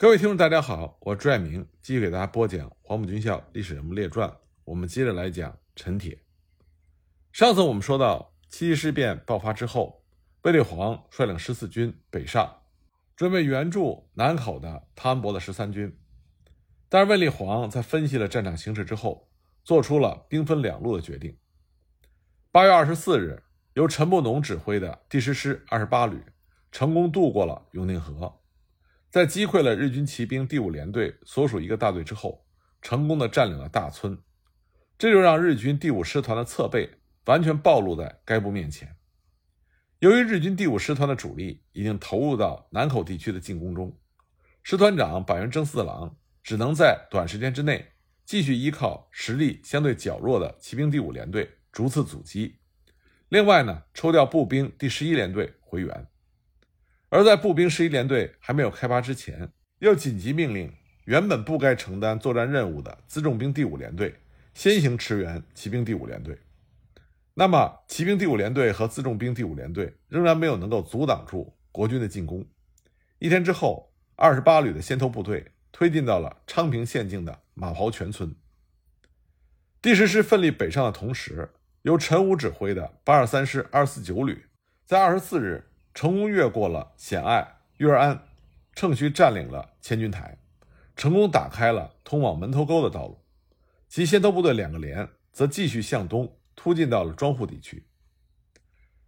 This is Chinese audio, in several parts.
各位听众，大家好，我是朱爱明继续给大家播讲《黄埔军校历史人物列传》，我们接着来讲陈铁。上次我们说到七七事变爆发之后，卫立煌率领十四军北上，准备援助南口的汤恩伯的十三军。但是卫立煌在分析了战场形势之后，做出了兵分两路的决定。八月二十四日，由陈伯农指挥的第十师二十八旅成功渡过了永定河。在击溃了日军骑兵第五联队所属一个大队之后，成功的占领了大村，这就让日军第五师团的侧背完全暴露在该部面前。由于日军第五师团的主力已经投入到南口地区的进攻中，师团长板垣征四郎只能在短时间之内继续依靠实力相对较弱的骑兵第五联队逐次阻击，另外呢，抽调步兵第十一联队回援。而在步兵十一联队还没有开拔之前，又紧急命令原本不该承担作战任务的辎重兵第五联队先行驰援骑兵第五联队。那么，骑兵第五联队和辎重兵第五联队仍然没有能够阻挡住国军的进攻。一天之后，二十八旅的先头部队推进到了昌平县境的马刨泉村。第十师奋力北上的同时，由陈武指挥的八二三师二四九旅在二十四日。成功越过了险隘月儿安，趁虚占领了千军台，成功打开了通往门头沟的道路。其先头部队两个连则继续向东突进到了庄户地区。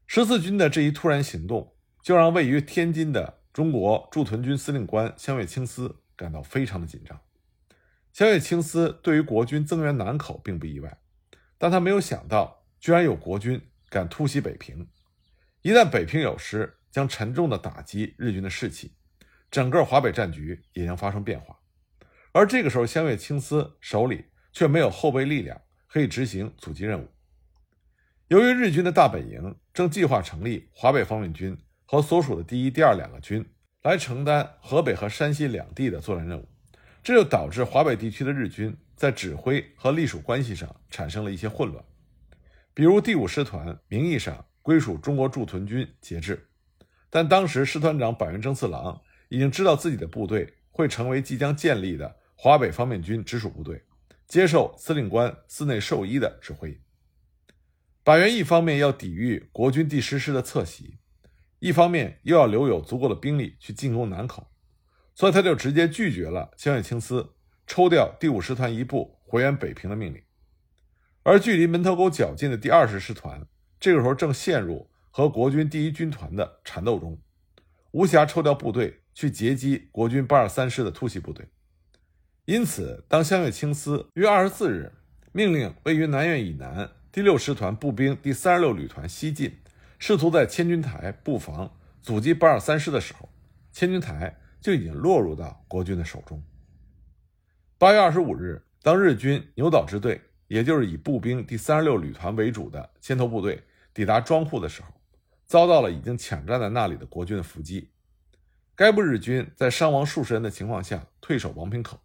十四军的这一突然行动，就让位于天津的中国驻屯军司令官香月清司感到非常的紧张。香月清司对于国军增援南口并不意外，但他没有想到，居然有国军敢突袭北平。一旦北平有失，将沉重的打击日军的士气，整个华北战局也将发生变化。而这个时候，香月清司手里却没有后备力量可以执行阻击任务。由于日军的大本营正计划成立华北方面军和所属的第一、第二两个军来承担河北和山西两地的作战任务，这就导致华北地区的日军在指挥和隶属关系上产生了一些混乱。比如第五师团名义上归属中国驻屯军节制。但当时师团长板垣征四郎已经知道自己的部队会成为即将建立的华北方面军直属部队，接受司令官寺内寿一的指挥。板垣一方面要抵御国军第十师的侧袭，一方面又要留有足够的兵力去进攻南口，所以他就直接拒绝了香月清司抽调第五师团一部回援北平的命令。而距离门头沟较近的第二十师团，这个时候正陷入。和国军第一军团的缠斗中，无暇抽调部队去截击国军八二三师的突袭部队。因此，当香月清司于二十四日命令位于南苑以南第六师团步兵第三十六旅团西进，试图在千军台布防阻击八二三师的时候，千军台就已经落入到国军的手中。八月二十五日，当日军牛岛支队，也就是以步兵第三十六旅团为主的先头部队抵达庄户的时候，遭到了已经抢占在那里的国军的伏击，该部日军在伤亡数十人的情况下退守王坪口，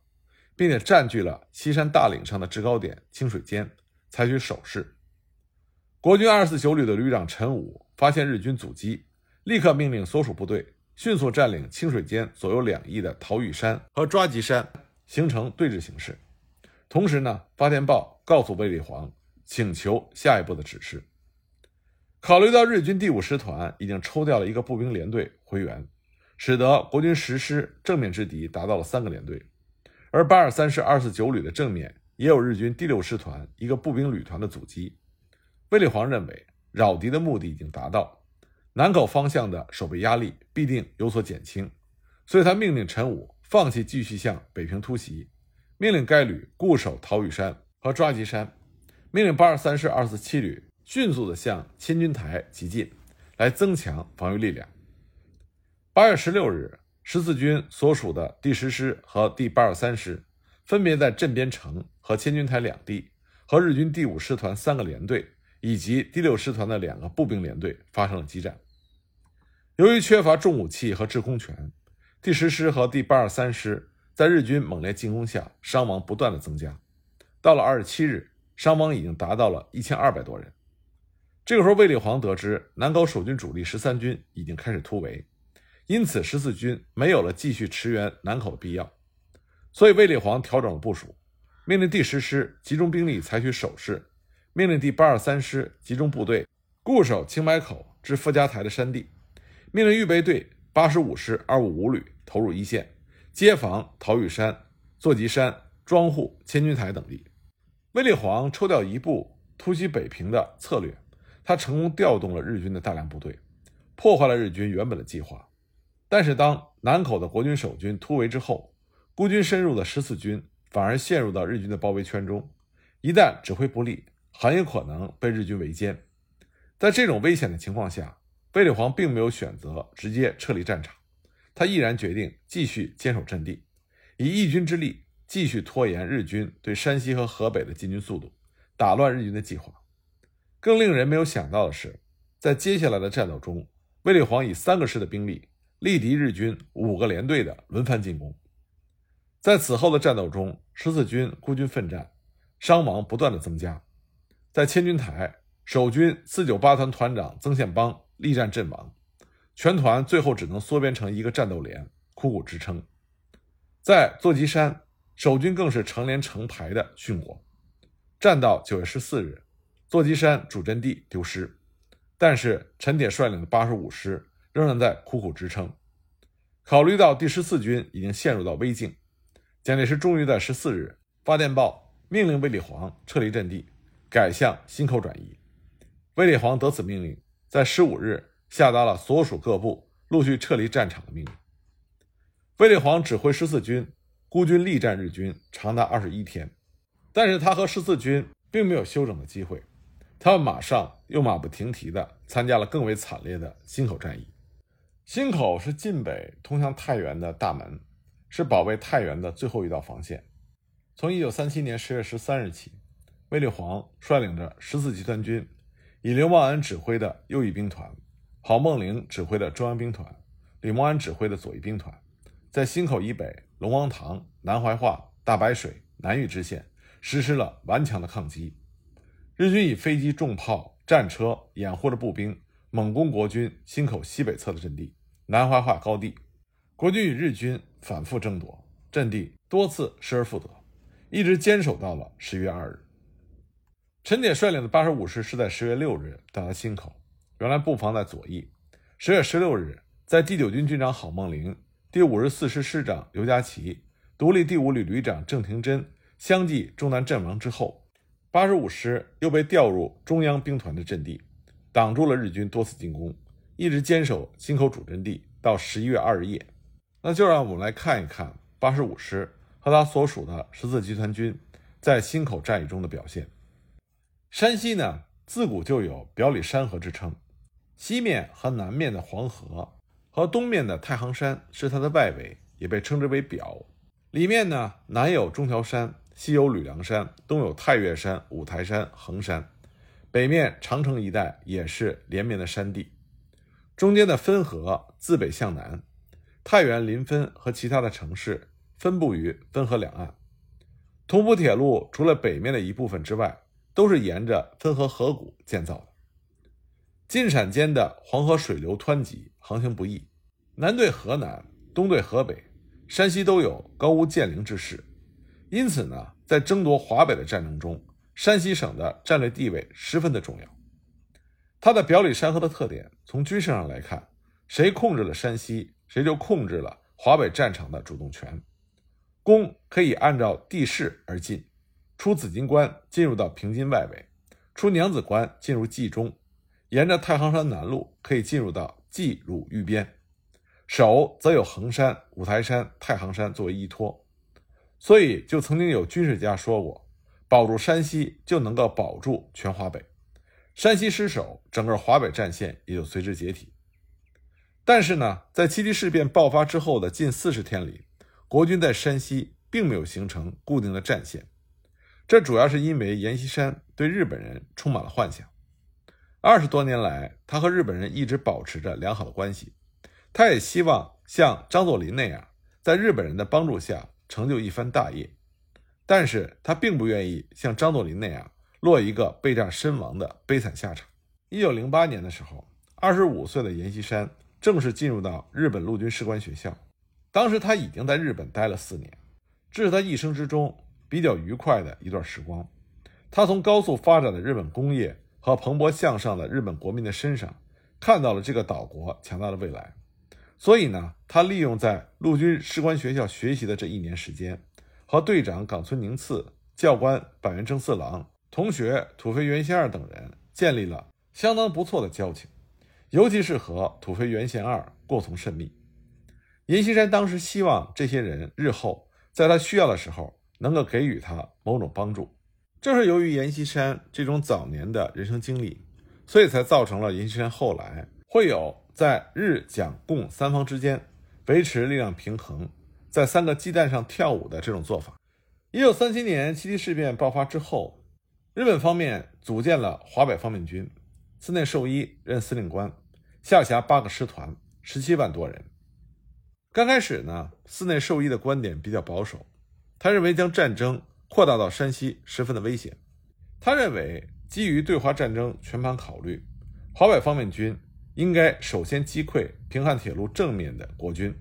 并且占据了西山大岭上的制高点清水间，采取守势。国军二四九旅的旅长陈武发现日军阻击，立刻命令所属部队迅速占领清水间左右两翼的桃玉山和抓吉山，形成对峙形势。同时呢，发电报告诉卫立煌，请求下一步的指示。考虑到日军第五师团已经抽调了一个步兵连队回援，使得国军十师正面之敌达到了三个连队，而八二三师二四九旅的正面也有日军第六师团一个步兵旅团的阻击。卫立煌认为扰敌的目的已经达到，南口方向的守备压力必定有所减轻，所以他命令陈武放弃继续向北平突袭，命令该旅固守桃玉山和抓吉山，命令八二三师二四七旅。迅速地向千军台急进，来增强防御力量。八月十六日，十四军所属的第十师和第八十三师分别在镇边城和千军台两地，和日军第五师团三个连队以及第六师团的两个步兵连队发生了激战。由于缺乏重武器和制空权，第十师和第八十三师在日军猛烈进攻下，伤亡不断的增加。到了二十七日，伤亡已经达到了一千二百多人。这个时候，卫立煌得知南高守军主力十三军已经开始突围，因此十四军没有了继续驰援南口的必要。所以卫立煌调整了部署，命令第十师集中兵力采取守势，命令第八十三师集中部队固守青白口至傅家台的山地，命令预备队八十五师二五五旅投入一线，接防陶玉山、座吉山、庄户、千军台等地。卫立煌抽调一部突袭北平的策略，他成功调动了日军的大量部队，破坏了日军原本的计划。但是，当南口的国军守军突围之后，孤军深入的十四军反而陷入到日军的包围圈中，一旦指挥不力，很有可能被日军围歼。在这种危险的情况下，卫立煌并没有选择直接撤离战场，他毅然决定继续坚守阵地，以义军之力。继续拖延日军对山西和河北的进军速度，打乱日军的计划。更令人没有想到的是，在接下来的战斗中，卫立煌以三个师的兵力力敌日军五个连队的轮番进攻。在此后的战斗中，十四军孤军奋战，伤亡不断的增加。在千军台，守军四九八团团长曾宪邦力战阵亡，全团最后只能缩编成一个战斗连，苦苦支撑。在座吉山。守军更是成连成排的殉国。战到九月十四日，座机山主阵地丢失，但是陈铁率领的八十五师仍然在苦苦支撑。考虑到第十四军已经陷入到危境，蒋介石终于在十四日发电报命令卫立煌撤离阵地，改向新口转移。卫立煌得此命令，在十五日下达了所属各部陆续撤离战场的命令。卫立煌指挥十四军。孤军力战日军长达二十一天，但是他和十四军并没有休整的机会，他们马上又马不停蹄地参加了更为惨烈的新口战役。新口是晋北通向太原的大门，是保卫太原的最后一道防线。从一九三七年十月十三日起，卫立煌率领着十四集团军，以刘茂安指挥的右翼兵团、郝梦龄指挥的中央兵团、李默安指挥的左翼兵团，在新口以北。龙王塘、南怀化、大白水、南峪支线实施了顽强的抗击，日军以飞机、重炮、战车掩护着步兵，猛攻国军新口西北侧的阵地南怀化高地。国军与日军反复争夺阵地，多次失而复得，一直坚守到了十月二日。陈铁率领的八十五师是在十月六日到达新口，原来布防在左翼。十月十六日，在第九军军长郝梦龄。第五十四师师长刘家奇、独立第五旅旅长郑廷珍相继中弹阵亡之后，八十五师又被调入中央兵团的阵地，挡住了日军多次进攻，一直坚守新口主阵地到十一月二日夜。那就让我们来看一看八十五师和他所属的十四集团军在新口战役中的表现。山西呢，自古就有表里山河之称，西面和南面的黄河。和东面的太行山是它的外围，也被称之为表。里面呢，南有中条山，西有吕梁山，东有太岳山、五台山、衡山。北面长城一带也是连绵的山地。中间的汾河自北向南，太原临汾和其他的城市分布于汾河两岸。同蒲铁路除了北面的一部分之外，都是沿着汾河河谷建造的。晋陕间的黄河水流湍急，航行不易。南对河南，东对河北，山西都有高屋建瓴之势。因此呢，在争夺华北的战争中，山西省的战略地位十分的重要。它的表里山河的特点，从军事上来看，谁控制了山西，谁就控制了华北战场的主动权。攻可以按照地势而进，出紫金关进入到平津外围，出娘子关进入冀中。沿着太行山南路可以进入到冀鲁豫边，守则有衡山、五台山、太行山作为依托，所以就曾经有军事家说过，保住山西就能够保住全华北，山西失守，整个华北战线也就随之解体。但是呢，在七七事变爆发之后的近四十天里，国军在山西并没有形成固定的战线，这主要是因为阎锡山对日本人充满了幻想。二十多年来，他和日本人一直保持着良好的关系。他也希望像张作霖那样，在日本人的帮助下成就一番大业。但是他并不愿意像张作霖那样落一个备战身亡的悲惨下场。一九零八年的时候，二十五岁的阎锡山正式进入到日本陆军士官学校。当时他已经在日本待了四年，这是他一生之中比较愉快的一段时光。他从高速发展的日本工业和蓬勃向上的日本国民的身上，看到了这个岛国强大的未来。所以呢，他利用在陆军士官学校学习的这一年时间，和队长冈村宁次、教官板垣征四郎、同学土肥原贤二等人建立了相当不错的交情，尤其是和土肥原贤二过从甚密。阎锡山当时希望这些人日后在他需要的时候能够给予他某种帮助。正是由于阎锡山这种早年的人生经历，所以才造成了阎锡山后来会有。在日蒋共三方之间维持力量平衡，在三个鸡蛋上跳舞的这种做法。一九三七年七七事变爆发之后，日本方面组建了华北方面军，寺内寿一任司令官，下辖八个师团，十七万多人。刚开始呢，寺内寿一的观点比较保守，他认为将战争扩大到山西十分的危险。他认为，基于对华战争全盘考虑，华北方面军。应该首先击溃平汉铁路正面的国军，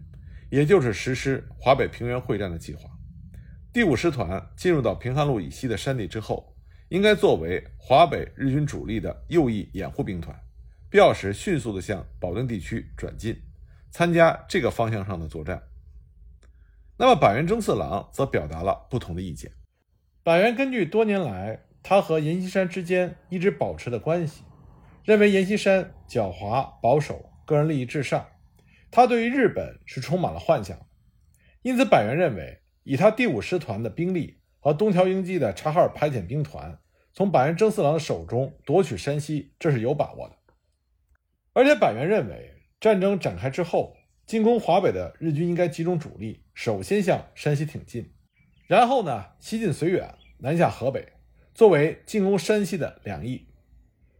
也就是实施华北平原会战的计划。第五师团进入到平汉路以西的山地之后，应该作为华北日军主力的右翼掩护兵团，必要时迅速地向保定地区转进，参加这个方向上的作战。那么板垣征四郎则表达了不同的意见。板垣根据多年来他和阎锡山之间一直保持的关系。认为阎锡山狡猾保守，个人利益至上，他对于日本是充满了幻想。因此，板垣认为，以他第五师团的兵力和东条英机的察哈尔派遣兵团从板垣征四郎的手中夺取山西，这是有把握的。而且，板垣认为，战争展开之后，进攻华北的日军应该集中主力，首先向山西挺进，然后呢，西进绥远，南下河北，作为进攻山西的两翼。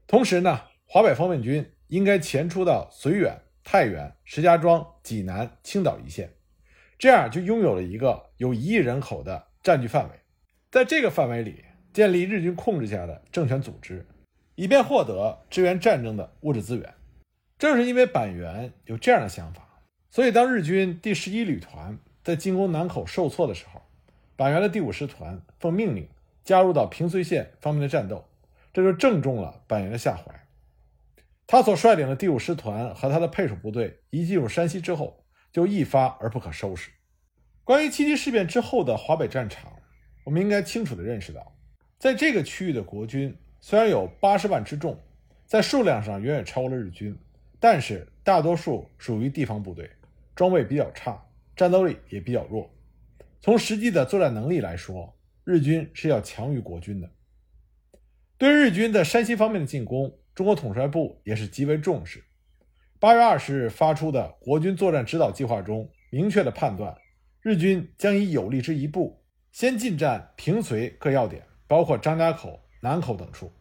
同时呢。华北方面军应该前出到绥远、太原、石家庄、济南、青岛一线，这样就拥有了一个有一亿人口的占据范围，在这个范围里建立日军控制下的政权组织，以便获得支援战争的物质资源。正是因为板垣有这样的想法，所以当日军第十一旅团在进攻南口受挫的时候，板垣的第五师团奉命令加入到平绥线方面的战斗，这就正中了板垣的下怀。他所率领的第五师团和他的配属部队一进入山西之后，就一发而不可收拾。关于七七事变之后的华北战场，我们应该清楚地认识到，在这个区域的国军虽然有八十万之众，在数量上远远超过了日军，但是大多数属于地方部队，装备比较差，战斗力也比较弱。从实际的作战能力来说，日军是要强于国军的。对日军的山西方面的进攻。中国统帅部也是极为重视。八月二十日发出的国军作战指导计划中，明确的判断，日军将以有力之一部先进占平绥各要点，包括张家口、南口等处，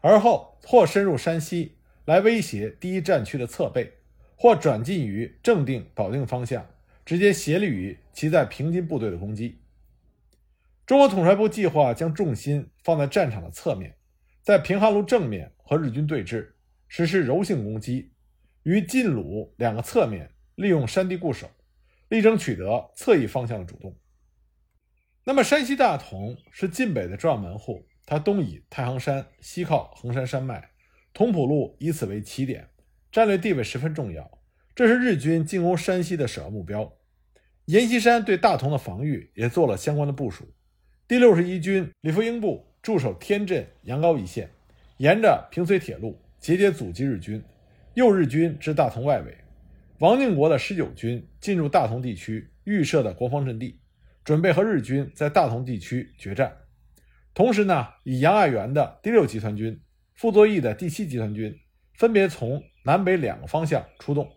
而后或深入山西来威胁第一战区的侧背，或转进于正定、保定方向，直接协力于其在平津部队的攻击。中国统帅部计划将重心放在战场的侧面，在平汉路正面。和日军对峙，实施柔性攻击，于晋鲁两个侧面利用山地固守，力争取得侧翼方向的主动。那么山西大同是晋北的重要门户，它东倚太行山，西靠衡山山脉，同蒲路以此为起点，战略地位十分重要。这是日军进攻山西的首要目标。阎锡山对大同的防御也做了相关的部署。第六十一军李福英部驻守天镇、阳高一线。沿着平绥铁路节节阻击日军，诱日军至大同外围。王定国的十九军进入大同地区预设的国防阵地，准备和日军在大同地区决战。同时呢，以杨爱元的第六集团军、傅作义的第七集团军分别从南北两个方向出动，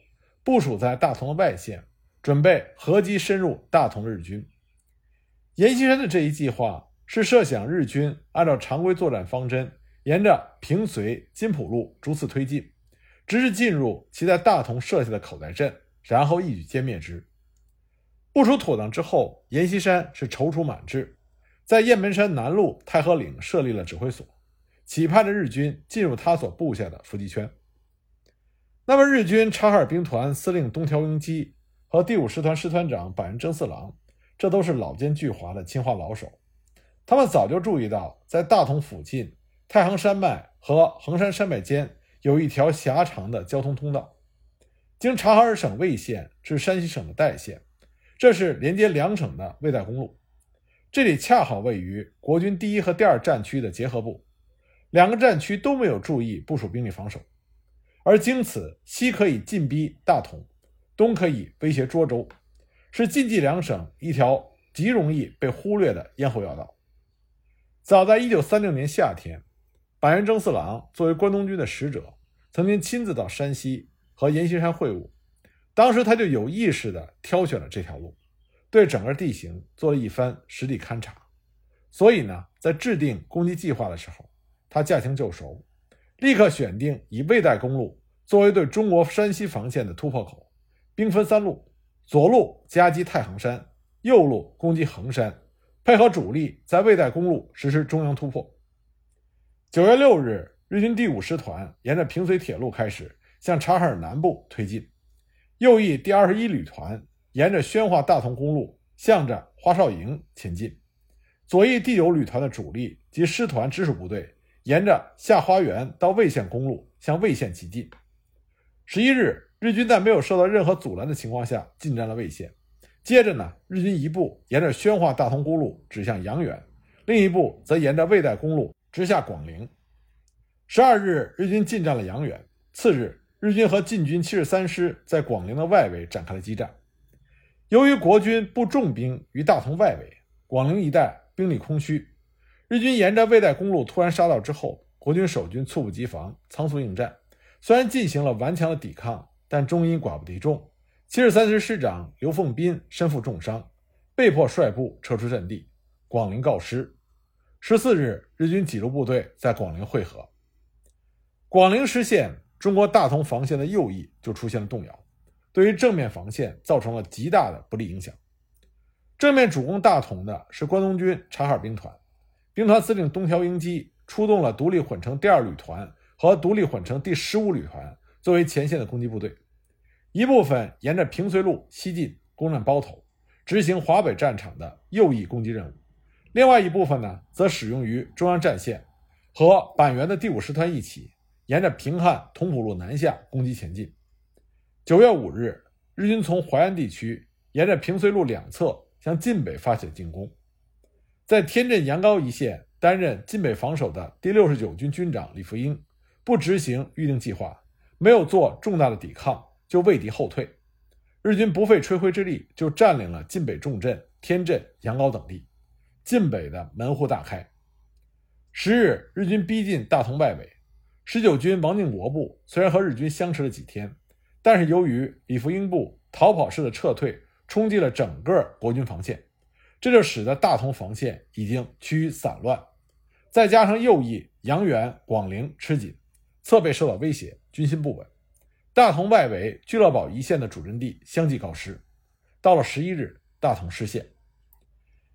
部署在大同的外线，准备合击深入大同日军。阎锡山的这一计划是设想日军按照常规作战方针。沿着平绥金浦路逐次推进，直至进入其在大同设下的口袋阵，然后一举歼灭之。部署妥当之后，阎锡山是踌躇满志，在雁门山南麓太和岭设立了指挥所，期盼着日军进入他所布下的伏击圈。那么，日军察哈尔兵团司令东条英机和第五师团师团长板垣征四郎，这都是老奸巨猾的侵华老手。他们早就注意到，在大同附近太行山脉和衡山山脉间有一条狭长的交通通道，经察哈尔省魏县至山西省的代县，这是连接两省的魏代公路。这里恰好位于国军第一和第二战区的结合部，两个战区都没有注意部署兵力防守。而经此，西可以进逼大同，东可以威胁涿州，是晋冀两省一条极容易被忽略的咽喉要道。早在1936年夏天，板垣征四郎作为关东军的使者，曾经亲自到山西和阎锡山会晤。当时他就有意识地挑选了这条路，对整个地形做了一番实地勘察。所以呢，在制定攻击计划的时候，他驾轻就熟。立刻选定以魏代公路作为对中国山西防线的突破口，兵分三路：左路夹击太行山，右路攻击衡山，配合主力在魏代公路实施中央突破。九月六日，日军第五师团沿着平绥铁路开始向察哈尔南部推进，右翼第二十一旅团沿着宣化大同公路向着花哨营前进，左翼第九旅团的主力及师团直属部队。沿着下花园到魏县公路向魏县急进。十一日，日军在没有受到任何阻拦的情况下进占了魏县。接着呢，日军一部沿着宣化大同公路指向阳原，另一部则沿着魏代公路直下广陵。十二日，日军进占了阳原。次日，日军和晋军七十三师在广陵的外围展开了激战。由于国军布重兵于大同外围，广陵一带兵力空虚。日军沿着魏代公路突然杀到之后，国军守军猝不及防，仓促应战。虽然进行了顽强的抵抗，但终因寡不敌众，七十三师师长刘凤斌身负重伤，被迫率部撤出阵地，广陵告失。十四日，日军几路部队在广陵会合。广陵失陷，中国大同防线的右翼就出现了动摇，对于正面防线造成了极大的不利影响。正面主攻大同的是关东军察哈尔兵团。兵团司令东条英机出动了独立混成第二旅团和独立混成第十五旅团作为前线的攻击部队，一部分沿着平绥路西进攻占包头，执行华北战场的右翼攻击任务；另外一部分呢，则使用于中央战线，和板垣的第五师团一起沿着平汉同蒲路南下攻击前进。九月五日，日军从淮安地区沿着平绥路两侧向晋北发起进攻。在天镇阳高一线担任晋北防守的第六十九军军长李福英，不执行预定计划，没有做重大的抵抗，就畏敌后退。日军不费吹灰之力就占领了晋北重镇天镇、阳高等地，晋北的门户大开。十日，日军逼近大同外围，十九军王定国部虽然和日军相持了几天，但是由于李福英部逃跑式的撤退，冲击了整个国军防线。这就使得大同防线已经趋于散乱，再加上右翼杨元、广陵吃紧，侧背受到威胁，军心不稳。大同外围聚乐堡一线的主阵地相继告失。到了十一日，大同失陷。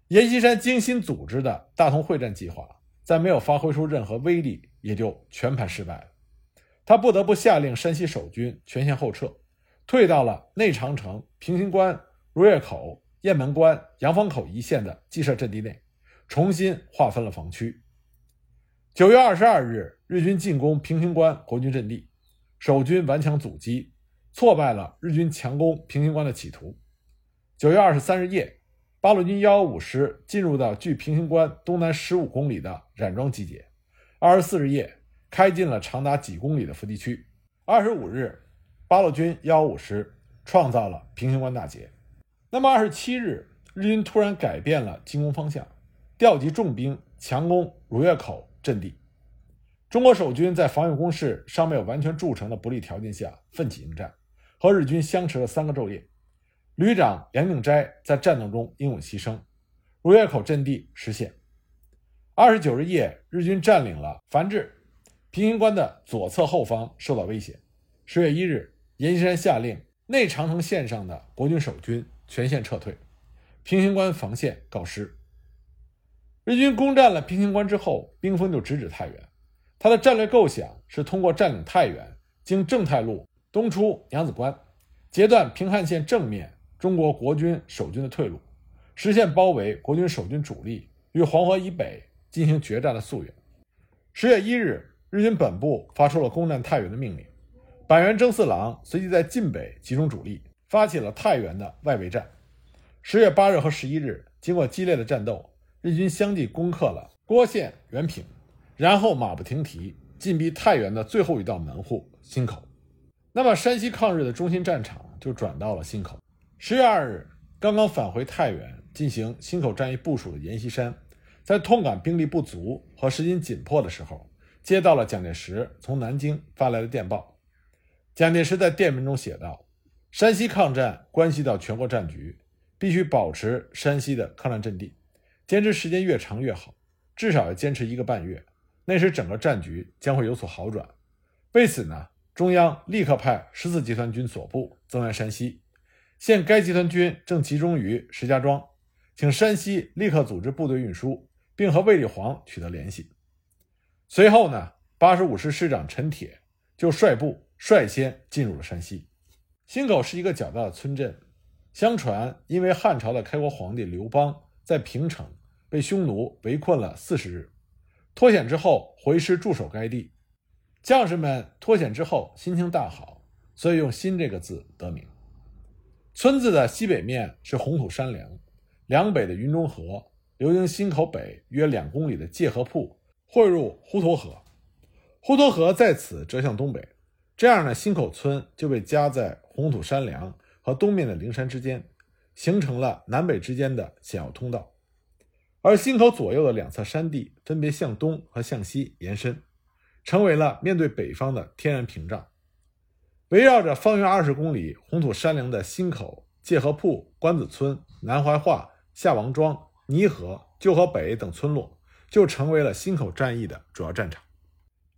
阎锡山精心组织的大同会战计划，在没有发挥出任何威力，也就全盘失败了。他不得不下令山西守军全线后撤，退到了内长城、平型关、如月口。雁门关、杨坊口一线的既设阵地内，重新划分了防区。九月二十二日，日军进攻平型关国军阵地，守军顽强阻击，挫败了日军强攻平型关的企图。九月二十三日夜，八路军幺幺五师进入到距平型关东南十五公里的冉庄集结。二十四日夜，开进了长达几公里的伏击区。二十五日，八路军幺幺五师创造了平型关大捷。那么二十七日，日军突然改变了进攻方向，调集重兵强攻如月口阵地。中国守军在防御工事尚没有完全筑成的不利条件下，奋起应战，和日军相持了三个昼夜。旅长杨定斋在战斗中英勇牺牲，如月口阵地失陷。二十九日夜，日军占领了繁峙，平型关的左侧后方受到威胁。十月一日，阎锡山下令内长城线上的国军守军。全线撤退，平型关防线告失。日军攻占了平型关之后，兵锋就直指太原。他的战略构想是通过占领太原，经正太路东出娘子关，截断平汉线正面中国国军守军的退路，实现包围国军守军主力与黄河以北进行决战的夙愿。十月一日，日军本部发出了攻占太原的命令，板垣征四郎随即在晋北集中主力，发起了太原的外围战。十月八日和十一日，经过激烈的战斗，日军相继攻克了郭县、原平，然后马不停蹄进逼太原的最后一道门户新口。那么，山西抗日的中心战场就转到了新口。十月二日，刚刚返回太原进行新口战役部署的阎锡山。在痛感兵力不足和时间紧迫的时候，接到了蒋介石从南京发来的电报。蒋介石在电文中写道：“山西抗战关系到全国战局，必须保持山西的抗战阵地，坚持时间越长越好，至少要坚持一个半月，那时整个战局将会有所好转。为此呢，中央立刻派十四集团军总部增援山西，现该集团军正集中于石家庄，请山西立刻组织部队运输。”并和卫立煌取得联系。随后呢，八十五师师长陈铁就率部率先进入了山西。新口是一个较大的村镇，相传因为汉朝的开国皇帝刘邦在平城被匈奴围困了四十日，脱险之后回师驻守该地。将士们脱险之后心情大好，所以用“新”这个字得名。村子的西北面是红土山梁，梁北的云中河。流经新口北约两公里的界河铺汇入滹沱河，滹沱河在此折向东北，这样呢，新口村就被夹在红土山梁和东面的灵山之间，形成了南北之间的险要通道。而新口左右的两侧山地分别向东和向西延伸，成为了面对北方的天然屏障。围绕着方圆二十公里红土山梁的新口、界河铺、关子村、南怀化、下王庄。泥河、旧河北等村落就成为了新口战役的主要战场。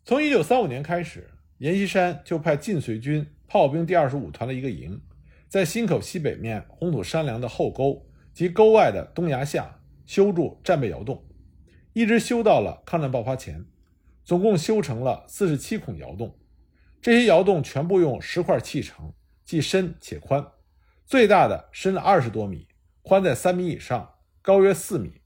从一九三五年开始，阎锡山就派晋绥军炮兵第二十五团的一个营，在新口西北面红土山梁的后沟及沟外的东崖下修筑战备窑洞，一直修到了抗战爆发前，总共修成了四十七孔窑洞。这些窑洞全部用石块砌成，既深且宽，最大的深了二十多米，宽在三米以上。高约四米，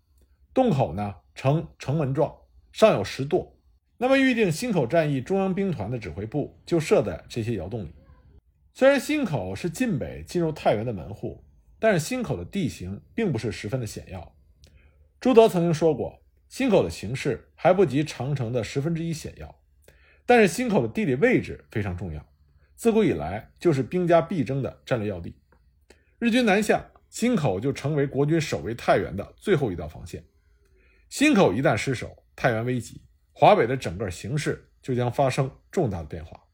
洞口呢呈城门状，上有石垛。那么预定新口战役中央兵团的指挥部就设在这些窑洞里。虽然新口是晋北进入太原的门户，但是新口的地形并不是十分的险要。朱德曾经说过，新口的形势还不及长城的十分之一险要，但是新口的地理位置非常重要，自古以来就是兵家必争的战略要地。日军南下。新口就成为国军守卫太原的最后一道防线。新口一旦失守，太原危急，华北的整个形势就将发生重大的变化。